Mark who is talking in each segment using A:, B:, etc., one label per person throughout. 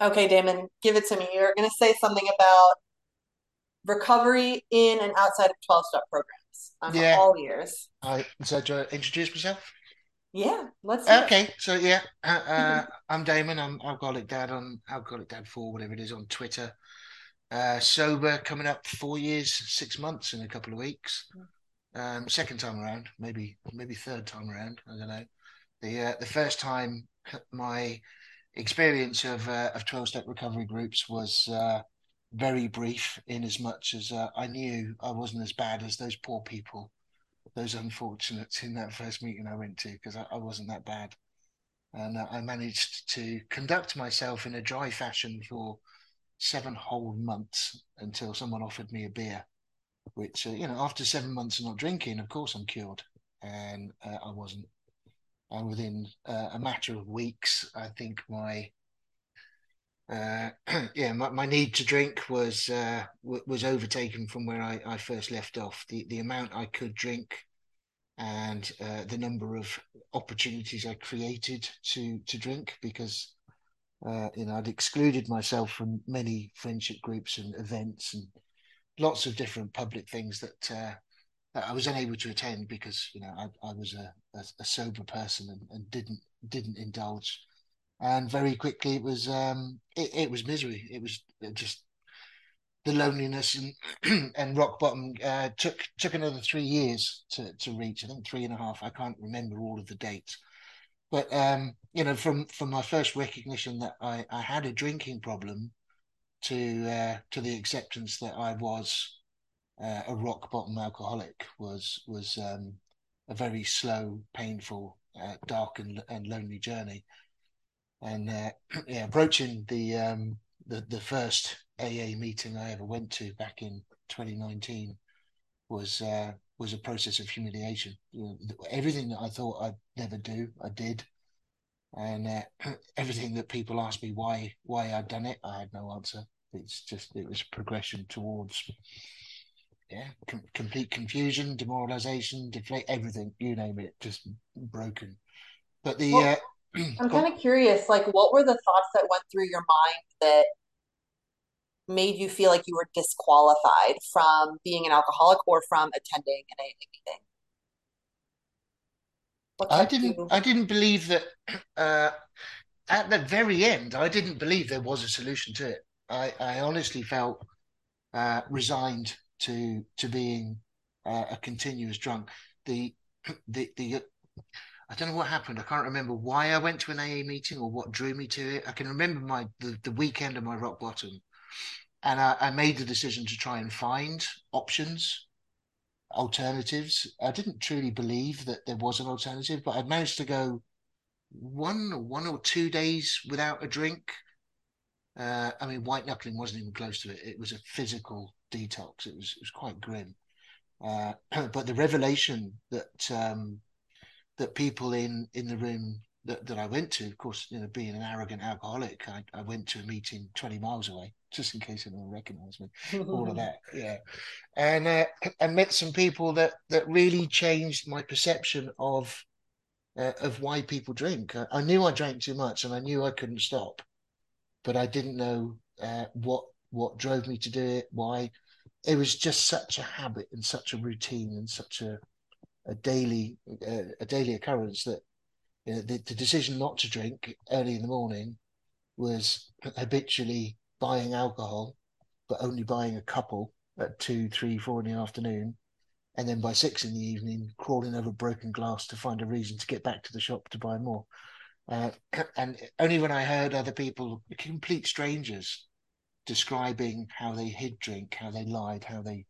A: Okay, Damon, give it to me. You're going to say something about recovery in and outside of 12 step programs. I'm
B: Yeah,
A: all ears.
B: I so do I introduce myself?
A: Yeah, let's hear it.
B: Okay, so yeah, uh, uh, I'm Damon. I'm Alcoholic Dad on Alcoholic Dad Four, whatever it is, on Twitter. Uh, sober, coming up four years, six months in a couple of weeks. Um, second time around, maybe maybe third time around. I don't know. The uh, the first time my experience of uh, of twelve step recovery groups was uh, very brief, in as much as uh, I knew I wasn't as bad as those poor people, those unfortunates in that first meeting I went to, because I, I wasn't that bad, and uh, I managed to conduct myself in a dry fashion for seven whole months until someone offered me a beer, which uh, you know after seven months of not drinking, of course I'm cured, and uh, I wasn't and within uh, a matter of weeks, I think my uh, yeah my, my, need to drink was uh, w- was overtaken from where I, I, first left off. The the amount I could drink and uh, the number of opportunities I created to to drink because uh, you know I'd excluded myself from many friendship groups and events and lots of different public things that uh, I was unable to attend because you know I, I was a, a, a, sober person and, and, didn't didn't indulge, and very quickly it was um, it, it was misery. It was just the loneliness and and rock bottom. Uh, took took another three years to to reach. I think three and a half. I can't remember all of the dates, but um, you know from from my first recognition that I I had a drinking problem to uh, to the acceptance that I was uh, a rock bottom alcoholic was was um, a very slow, painful, uh, dark and, and lonely journey. And uh, yeah, approaching the um, the the first AA meeting I ever went to back in 2019 was uh, was a process of humiliation. Everything that I thought I'd never do, I did, and uh, everything that people asked me why why I'd done it, I had no answer. It's just it was progression towards yeah, com- complete confusion, demoralization, deflate, everything, you name it, just broken. But the well,
A: uh, I'm kind of curious, like, what were the thoughts that went through your mind that made you feel like you were disqualified from being an alcoholic or from attending an AA meeting?
B: I didn't. I didn't believe that. Uh, at the very end, I didn't believe there was a solution to it. I, I honestly felt uh, resigned to to being uh, a continuous drunk. The the the I don't know what happened. I can't remember why I went to an AA meeting or what drew me to it. I can remember my the, the weekend of my rock bottom, and I, I made the decision to try and find options, alternatives. I didn't truly believe that there was an alternative, but I managed to go one one or two days without a drink. Uh, I mean, white knuckling wasn't even close to it. It was a physical detox. It was it was quite grim. Uh, but the revelation that um, that people in in the room that, that I went to, of course, you know, being an arrogant alcoholic, I, I went to a meeting 20 miles away, just in case anyone recognized me, all of that. Yeah. And uh, I met some people that that really changed my perception of uh, of why people drink. I, I, knew I drank too much and I knew I couldn't stop, but I didn't know uh, what what drove me to do it, why. It was just such a habit and such a routine and such a a daily uh, a daily occurrence that you know, the, the decision not to drink early in the morning was habitually buying alcohol, but only buying a couple at two, three, four in the afternoon, and then by six in the evening, crawling over broken glass to find a reason to get back to the shop to buy more. Uh, and only when I heard other people, complete strangers, describing how they hid drink, how they lied, how they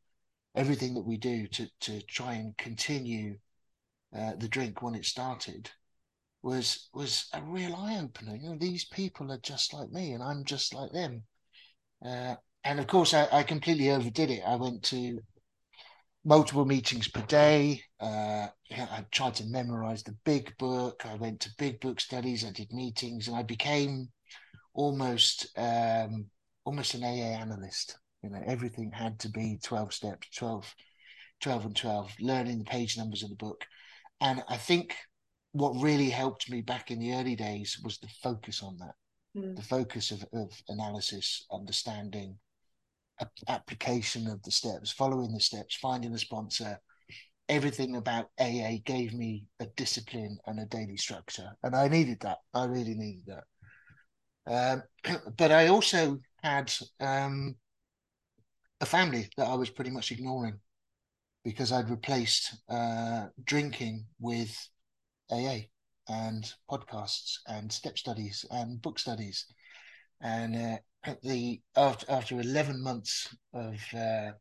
B: everything that we do to to try and continue uh, the drink when it started was was a real eye opener. You know, these people are just like me, and I'm just like them. Uh, and of course, I, I, completely overdid it. I went to multiple meetings per day. Uh, I tried to memorize the big book. I went to big book studies. I did meetings, and I became almost um, almost an AA analyst. You know, everything had to be 12 steps, 12, 12 and 12, learning the page numbers of the book. And I think what really helped me back in the early days was the focus on that. mm. the focus of, of analysis, understanding, application of the steps, following the steps, finding a sponsor, everything about AA gave me a discipline and a daily structure. And I needed that. I really needed that. Um, but I also had um, a family that I was pretty much ignoring because I'd replaced uh, drinking with AA and podcasts and step studies and book studies. And uh, the after after eleven months of uh,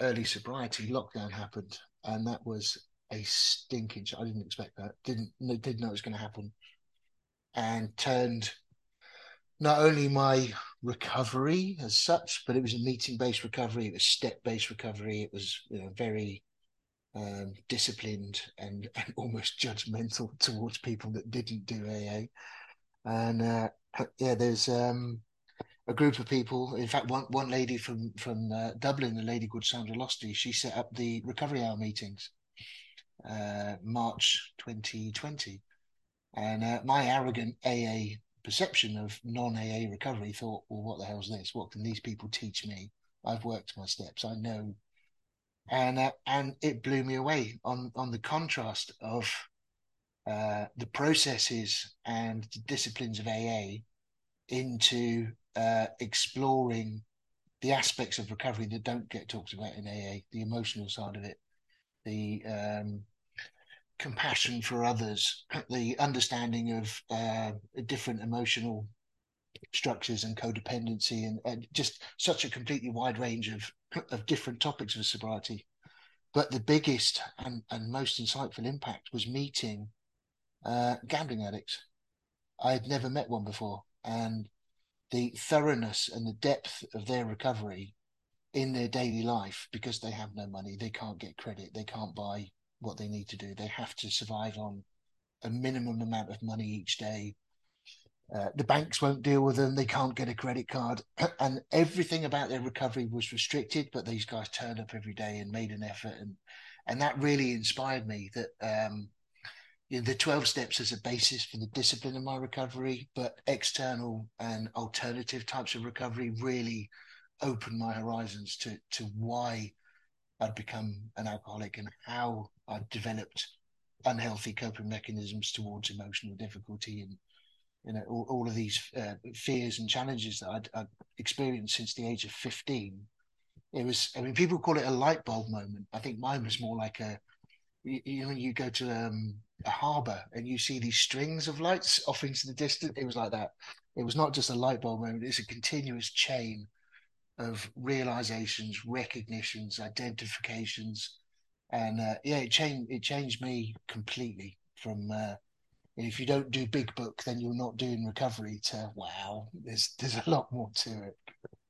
B: early sobriety, lockdown happened, and that was a stinking. I didn't expect that. Didn't didn't know it was going to happen, and turned not only my recovery as such, but it was a meeting based recovery. It was step based recovery. It was you know very um, disciplined and, and almost judgmental towards people that didn't do AA. And uh, yeah, there's um, a group of people. In fact, one one lady from from uh, Dublin, a lady called Sandra Losty, she set up the recovery hour meetings, uh, March 2020. And uh, my arrogant AA perception of non AA recovery thought, well, what the hell's this? What can these people teach me? I've worked my steps. I know and uh, and it blew me away on on the contrast of uh, the processes and the disciplines of AA into uh, exploring the aspects of recovery that don't get talked about in AA, the emotional side of it, the um, compassion for others, the understanding of uh, different emotional structures and codependency, and, and just such a completely wide range of of different topics of sobriety. But the biggest and, and most insightful impact was meeting uh, gambling addicts. I had never met one before. And the thoroughness and the depth of their recovery in their daily life because they have no money, they can't get credit, they can't buy what they need to do. They have to survive on a minimum amount of money each day uh, the banks won't deal with them. They can't get a credit card, and everything about their recovery was restricted. But these guys turned up every day and made an effort, and and that really inspired me. That um, you know, the twelve steps as a basis for the discipline of my recovery, but external and alternative types of recovery really opened my horizons to to why I'd become an alcoholic and how I developed unhealthy coping mechanisms towards emotional difficulty and you know all, all of these uh, fears and challenges that I'd, I'd, experienced since the age of 15 it was i mean people call it a light bulb moment. I think mine was more like a you, you know when you go to um, a harbor and you see these strings of lights off into the distance. It was like that. It was not just a light bulb moment. It's a continuous chain of realizations recognitions identifications and uh, yeah it changed it changed me completely from uh, if you don't do big book, then you're not doing recovery. To wow, there's there's a lot more to it.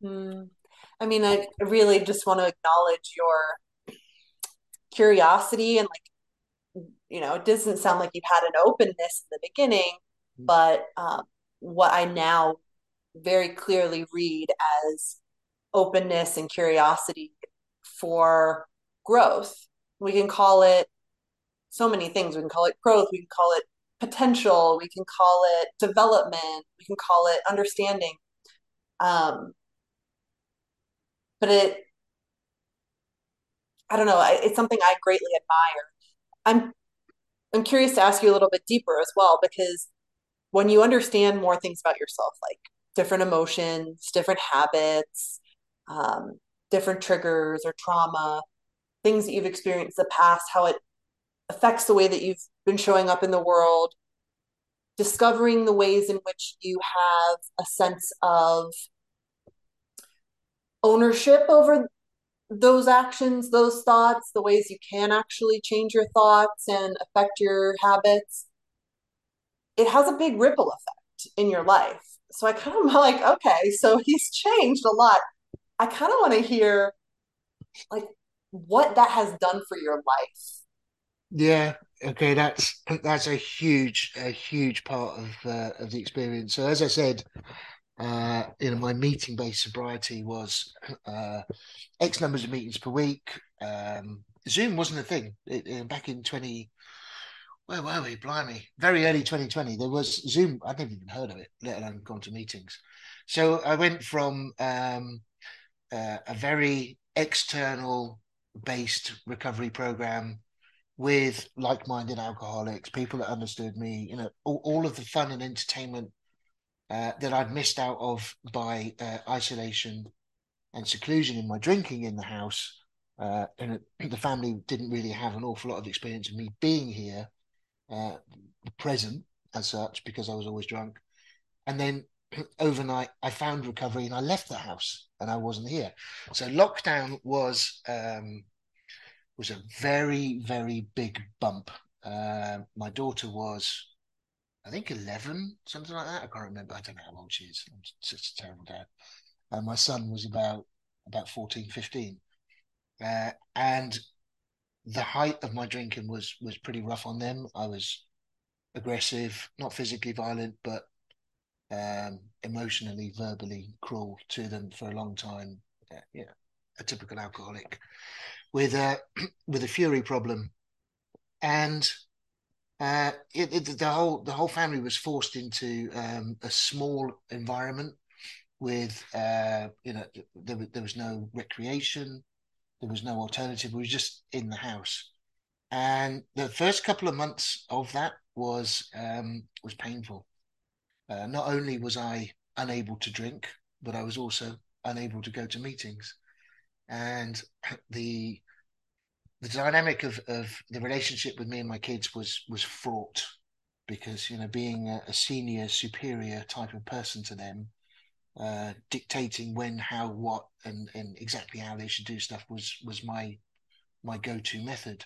A: Mm. I mean, I really just want to acknowledge your curiosity and like, you know, it doesn't sound like you've had an openness in the beginning, mm. but um, what I now very clearly read as openness and curiosity for growth. We can call it so many things. We can call it growth. We can call it potential. We can call it development. We can call it understanding. Um but it i don't know. It's something i greatly admire. I'm i'm curious to ask you a little bit deeper as well because when you understand more things about yourself like different emotions different habits um, different triggers or trauma things that you've experienced in the past how it affects the way that you've been showing up in the world, discovering the ways in which you have a sense of ownership over those actions, those thoughts, the ways you can actually change your thoughts and affect your habits, it has a big ripple effect in your life. So I kind of like, okay, so he's changed a lot. I kind of want to hear like what that has done for your life
B: yeah, okay, that's that's a huge a huge part of uh, of the experience. So as I said, uh, you know, my meeting based sobriety was uh, X numbers of meetings per week. Um, Zoom wasn't a thing it, back in twenty where were we? Blimey, very early 2020. There was Zoom. I'd never even heard of it, let alone gone to meetings. So I went from um, uh, a very external based recovery program with like-minded alcoholics, people that understood me, you know, all, all of the fun and entertainment uh, that I'd missed out of by uh, isolation and seclusion in my drinking in the house. Uh, and the family didn't really have an awful lot of experience of me being here, uh, present as such, because I was always drunk. And then overnight, I found recovery and I left the house and I wasn't here. So lockdown was um, was a very very big bump. Uh, my daughter was, I think, eleven, something like that. I can't remember. I don't know how old she is. I'm such a terrible dad. And my son was about about 14, 15. Uh, and the height of my drinking was was pretty rough on them. I was aggressive, not physically violent, but um, emotionally, verbally cruel to them for a long time. Yeah, a typical alcoholic with a with a fury problem, and uh, it, it, the whole the whole family was forced into um, a small environment with uh, you know there, there was no recreation, there was no alternative. We were just in the house, and the first couple of months of that was um, was painful. Uh, not only was I unable to drink, but I was also unable to go to meetings. And the the dynamic of, of the relationship with me and my kids was was fraught because you know being a, a senior superior type of person to them uh, dictating when how what and and exactly how they should do stuff was was my my go-to method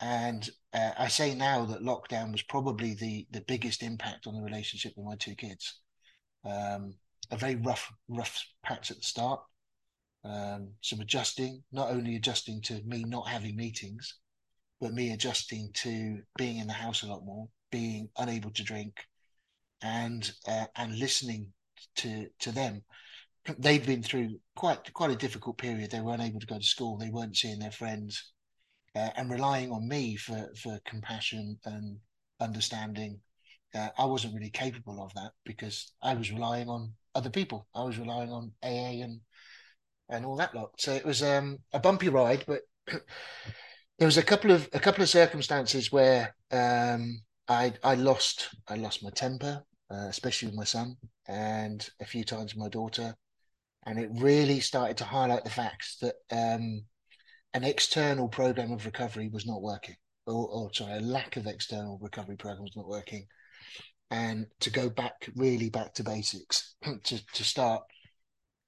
B: and uh, i say now that lockdown was probably the the biggest impact on the relationship with my two kids um, a very rough rough patch at the start um, some adjusting, not only adjusting to me not having meetings, but me adjusting to being in the house a lot more, being unable to drink, and uh, and listening to to them. They'd been through quite quite a difficult period. They weren't able to go to school. They weren't seeing their friends, uh, and relying on me for for compassion and understanding. Uh, I wasn't really capable of that because I was relying on other people. I was relying on AA and and all that lot. So it was um, a bumpy ride, but there was a couple of a couple of circumstances where um, I I lost I lost my temper, uh, especially with my son, and a few times with my daughter, and it really started to highlight the facts that um, an external program of recovery was not working, or, or sorry, a lack of external recovery program was not working, and to go back really back to basics to to start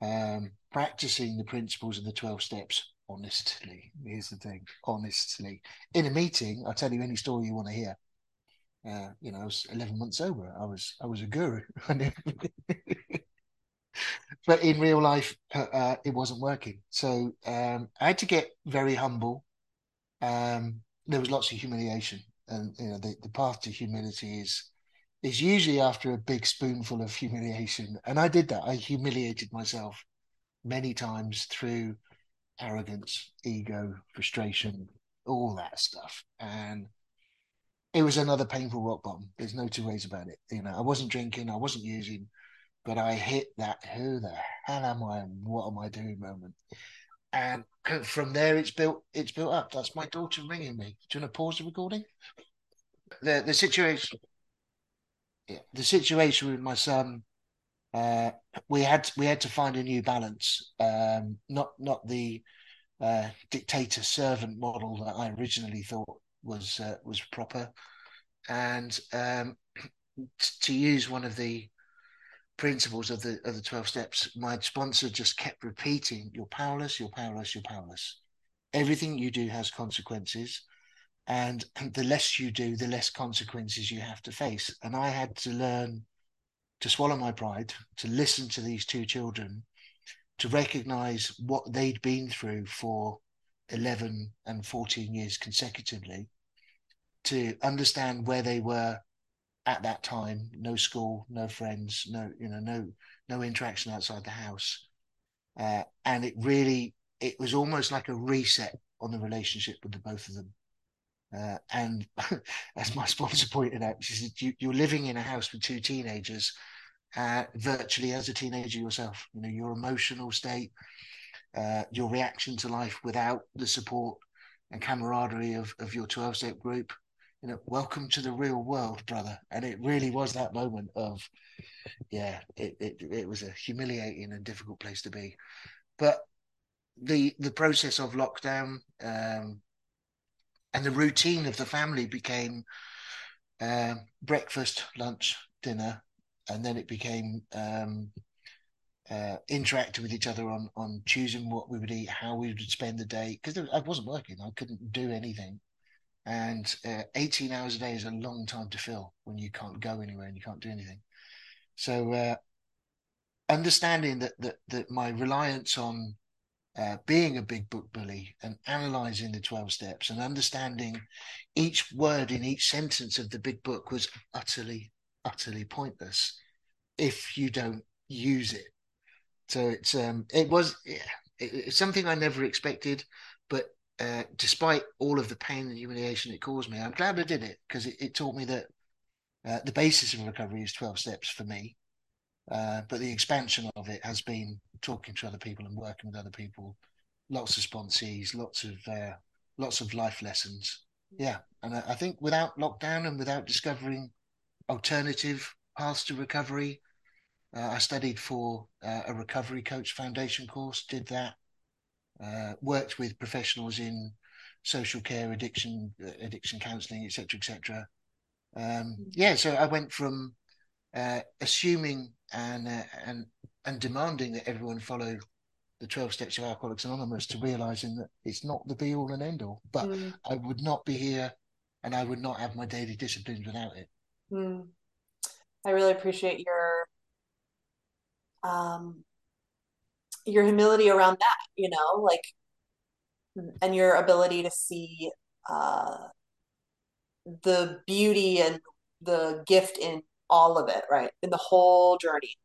B: um, practicing the principles of the 12 steps honestly. Here's the thing honestly. In a meeting, I'll tell you any story you want to hear. Uh, you know, I was 11 months sober. I was I was a guru. but in real life, uh, uh, it wasn't working. So um, I had to get very humble. Um, there was lots of humiliation, and you know, the, the path to humility is is usually after a big spoonful of humiliation. And I did that. I humiliated myself many times through arrogance, ego, frustration, all that stuff. And it was another painful rock bottom. There's no two ways about it. You know, I wasn't drinking, I wasn't using, but I hit that who the hell am I and what am I doing moment. And from there it's built it's built up. That's my daughter ringing me. Do you want to pause the recording? The the situation yeah, the situation with my son uh, we had we had to find a new balance. Um, not not the uh, dictator servant model that I originally thought was uh, was proper, and um, to use one of the principles of the of the twelve steps, my sponsor just kept repeating, "You're powerless. You're powerless. You're powerless. Everything you do has consequences." And the less you do, the less consequences you have to face. And I had to learn to swallow my pride, to listen to these two children, to recognize what they'd been through for 11 and 14 years consecutively, to understand where they were at that time no school no friends no you know no no interaction outside the house uh, and it really it was almost like a reset on the relationship with the both of them Uh, and as my sponsor pointed out, she said, you, are living in a house with two teenagers, uh, virtually as a teenager yourself. You know, your emotional state, uh, your reaction to life without the support and camaraderie of, of your 12 step group. You know, welcome to the real world, brother. And it really was that moment of, yeah, it, it, it was a humiliating and difficult place to be. But the the process of lockdown um, and the routine of the family became um, breakfast, lunch, dinner, and then it became um, uh, interacting with each other on on choosing what we would eat, how we would spend the day. Because I wasn't working, I couldn't do anything, and uh, 18 hours a day is a long time to fill when you can't go anywhere and you can't do anything. So, uh, understanding that that that my reliance on uh, being a big book bully and analyzing the 12 steps and understanding each word in each sentence of the big book was utterly, utterly pointless if you don't use it. So it's um it was yeah, it, it's something I never expected, uh, despite all of the pain and humiliation it caused me, I'm glad I did it because it, it taught me that uh, the basis of recovery is 12 steps for me. Uh, but the expansion of it has been talking to other people and working with other people, lots of sponsees, lots of uh, lots of life lessons. Yeah, and I, I think without lockdown and without discovering alternative paths to recovery, uh, I studied for uh, a recovery coach foundation course, did that, uh, worked with professionals in social care, addiction, uh, addiction counselling, etc., etc. Um, mm. yeah, so I went from uh, assuming and uh, and and demanding that everyone follow the 12 steps of alcoholics anonymous to realizing that it's not the be all and end all but mm. i would not be here and i would not have my daily disciplines without it
A: mm. i really appreciate your um your humility around that you know like and your ability to see uh the beauty and the gift in all of it, right? In the whole journey.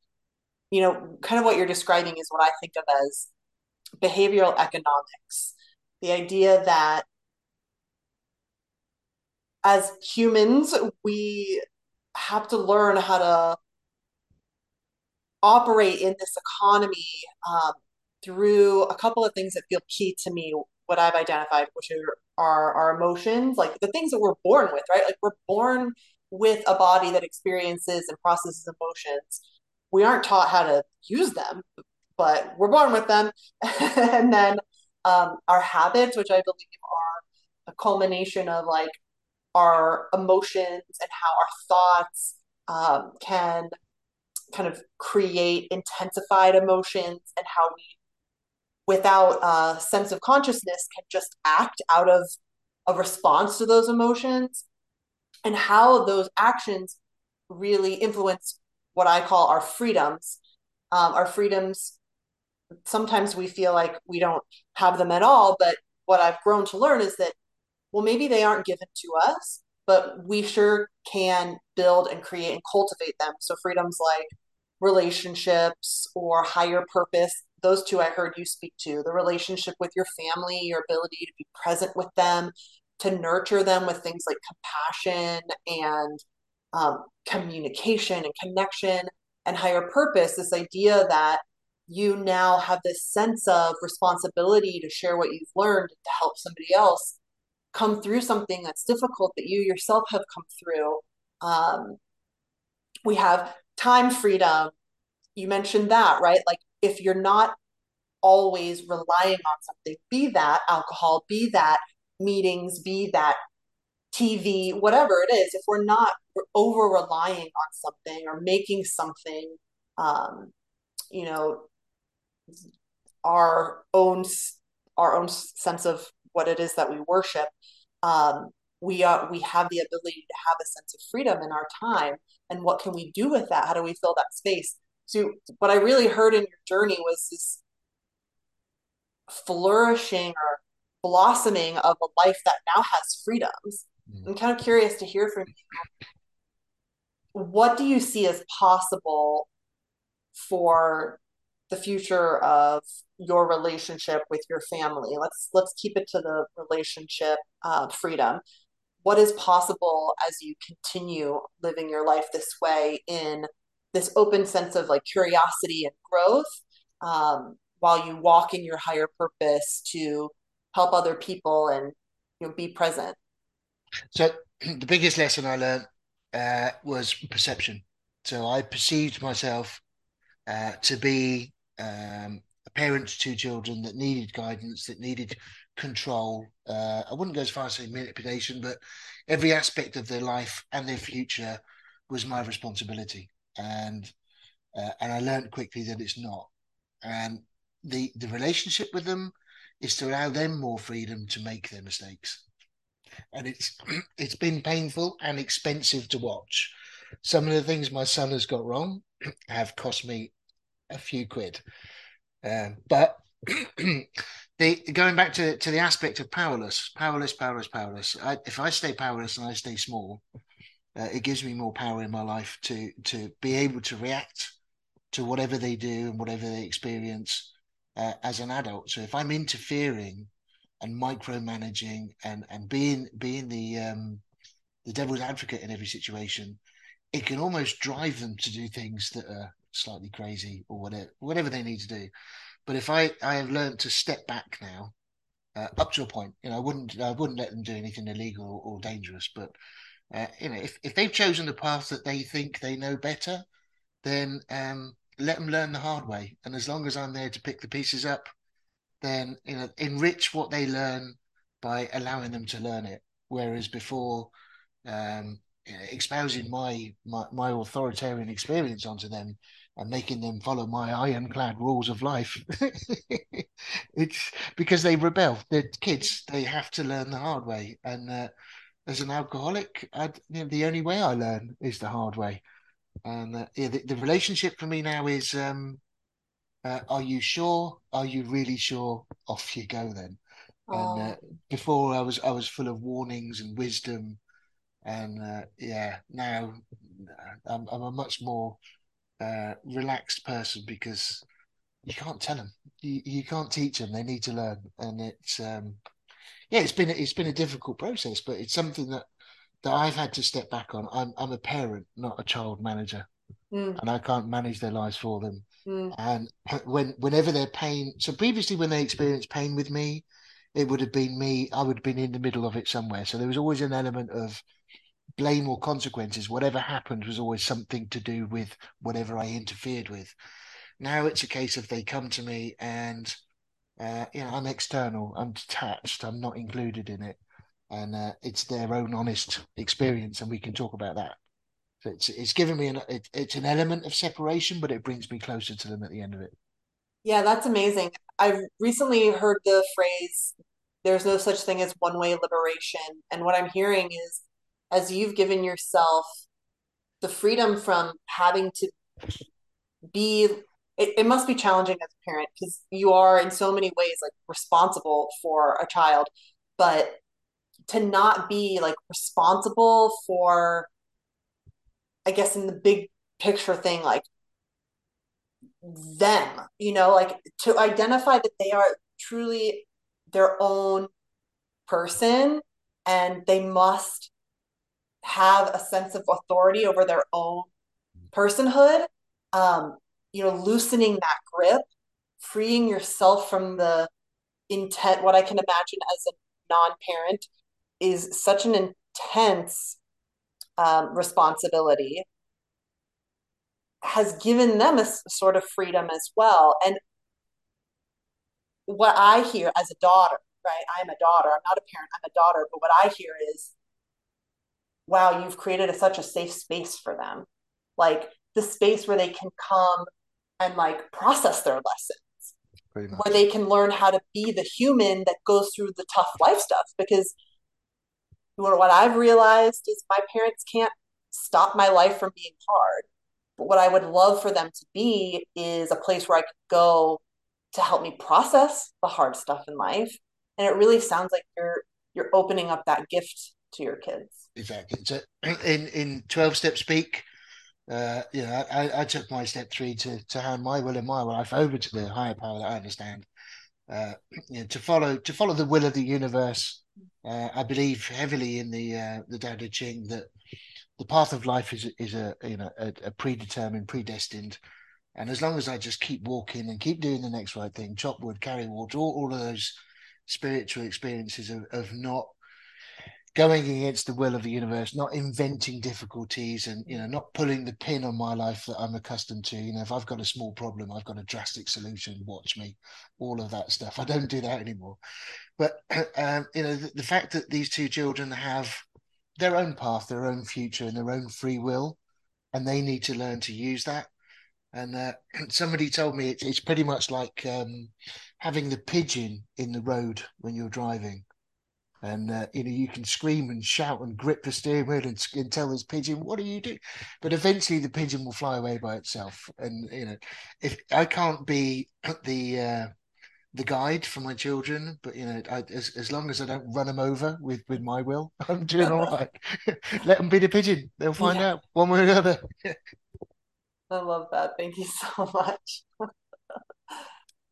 A: You know, kind of what you're describing is what I think of as behavioral economics. The idea that as humans, we have to learn how to operate in this economy um, through a couple of things that feel key to me what i've identified which are our, our emotions like the things that we're born with right like we're born with a body that experiences and processes emotions. We aren't taught how to use them, but we're born with them. and then um, our habits, which I believe are a culmination of like our emotions and how our thoughts um, can kind of create intensified emotions and how we without a sense of consciousness can just act out of a response to those emotions and how those actions really influence what I call our freedoms. Um, our freedoms, sometimes we feel like we don't have them at all, but what I've grown to learn is that, well, maybe they aren't given to us, but we sure can build and create and cultivate them. So, freedoms like relationships or higher purpose, those two I heard you speak to the relationship with your family, your ability to be present with them, to nurture them with things like compassion and um, communication and connection and higher purpose this idea that you now have this sense of responsibility to share what you've learned to help somebody else come through something that's difficult that you yourself have come through. Um, we have time freedom. You mentioned that right? Like if you're not always relying on something be that alcohol be that meetings, be that TV, whatever it is, if we're not over relying on something or making something, um, you know, our own our own sense of what it is that we worship, um, we are we have the ability to have a sense of freedom in our time. And what can we do with that? How do we fill that space? So, what I really heard in your journey was this flourishing or blossoming of a life that now has freedoms. Mm. I'm kind of curious to hear from you. What do you see as possible for the future of your relationship with your family? Let's let's keep it to the relationship uh, freedom. what is possible as you continue living your life this way in this open sense of like curiosity and growth um, while you walk in your higher purpose to help other people and you know be present
B: so the biggest lesson i learned uh, was perception so i perceived myself uh, to be um, a parent to children that needed guidance that needed control. Uh, i wouldn't go as far as saying manipulation but every aspect of their life and their future was my responsibility. And uh, and i learned quickly that it's not. And the the relationship with them is to allow them more freedom to make their mistakes. And it's it's been painful and expensive to watch. Some of the things my son has got wrong have cost me a few quid um, but the going back to, to the aspect of powerless powerless powerless powerless I, if i stay powerless and i stay small uh, it gives me more power in my life to to be able to react to whatever they do and whatever they experience uh, as an adult. So if I'm interfering and micromanaging and and being being the um, the devil's advocate in every situation, it can almost drive them to do things that are slightly crazy or whatever whatever they need to do. But if I I have learned to step back now, uh, up to a point, you know, I wouldn't I wouldn't let them do anything illegal or, or dangerous. But uh, you know, if if they've chosen the path that they think they know better, then um, let them learn the hard way. And as long as I'm there to pick the pieces up, then you know enrich what they learn by allowing them to learn it. Whereas before, um, you know, my, my my authoritarian experience onto them and making them follow my ironclad rules of life, it's because they rebel. They're kids; they have to learn the hard way. And uh, as an alcoholic, I, you know, the only way I learn is the hard way. And uh, yeah, the, the, relationship for me now is um, uh, are you sure? Are you really sure? Off you go then. And uh, before I was I was full of warnings and wisdom, and uh, yeah, now uh, I'm, I'm a much more uh, relaxed person because you can't tell them, you, you can't teach them. They need to learn, and it's um, yeah, it's been it's been a difficult process, but it's something that that I've had to step back on. I'm I'm a parent, not a child manager, mm. and I can't manage their lives for them. Mm. And when whenever they're pain, so previously when they experienced pain with me, it would have been me. I would have been in the middle of it somewhere. So there was always an element of blame or consequences. Whatever happened was always something to do with whatever I interfered with. Now it's a case of they come to me and uh, you know I'm external, I'm detached, I'm not included in it and uh, it's their own honest experience, and we can talk about that. So it's it's given me an it, it's an element of separation, but it brings me closer to them at the end of it.
A: Yeah, that's amazing. I've recently heard the phrase "there's no such thing as one way liberation," and what I'm hearing is, as you've given yourself the freedom from having to be it, it must be challenging as a parent because you are in so many ways like responsible for a child but to not be like responsible for i guess in the big picture thing like them you know like to identify that they are truly their own person and they must have a sense of authority over their own personhood um you know loosening that grip freeing yourself from the intent what i can imagine as a non-parent is such an intense um, responsibility has given them a sort of freedom as well. And what i hear as a daughter right i'm a daughter i'm not a parent i'm a daughter but what i hear is wow you've created a, such a safe space for them like the space where they can come and like process their lessons where they can learn how to be the human that goes through the tough life stuff because what I've realized is my parents can't stop my life from being hard. But what I would love for them to be is a place where I could go to help me process the hard stuff in life. And it really sounds like you're you're opening up that gift to your kids.
B: Exactly. So in in twelve step speak, uh, you know, I, I took my step three to to hand my will and my life over to the higher power that I understand. uh, you know, to follow to follow the will of the universe. Uh, I believe heavily in the uh, the Tao Te Ching that the path of life is is a you know a, a, predetermined, predestined, and as long as I just keep walking and keep doing the next right thing, chop wood, carry water, all, all of those spiritual experiences of, of not going against the will of the universe, not inventing difficulties and you know, not pulling the pin on my life that I'm accustomed to. You know, if I've got a small problem, I've got a drastic solution, watch me, all of that stuff. I don't do that anymore. But um, you know, the, the fact that these two children have their own path, their own future, and their own free will, and they need to learn to use that. And uh, somebody told me it's, it's pretty much like um, having the pigeon in the road when you're driving and uh, you know you can scream and shout and grip the steering wheel and, and, tell this pigeon what do you do but eventually the pigeon will fly away by itself. And you know if i can't be the uh, the guide for my children but you know I, as, as long as i don't run them over with with my will i'm doing all right. Let them be the pigeon. They'll find yeah. out one way or the other.
A: I love that. Thank you so much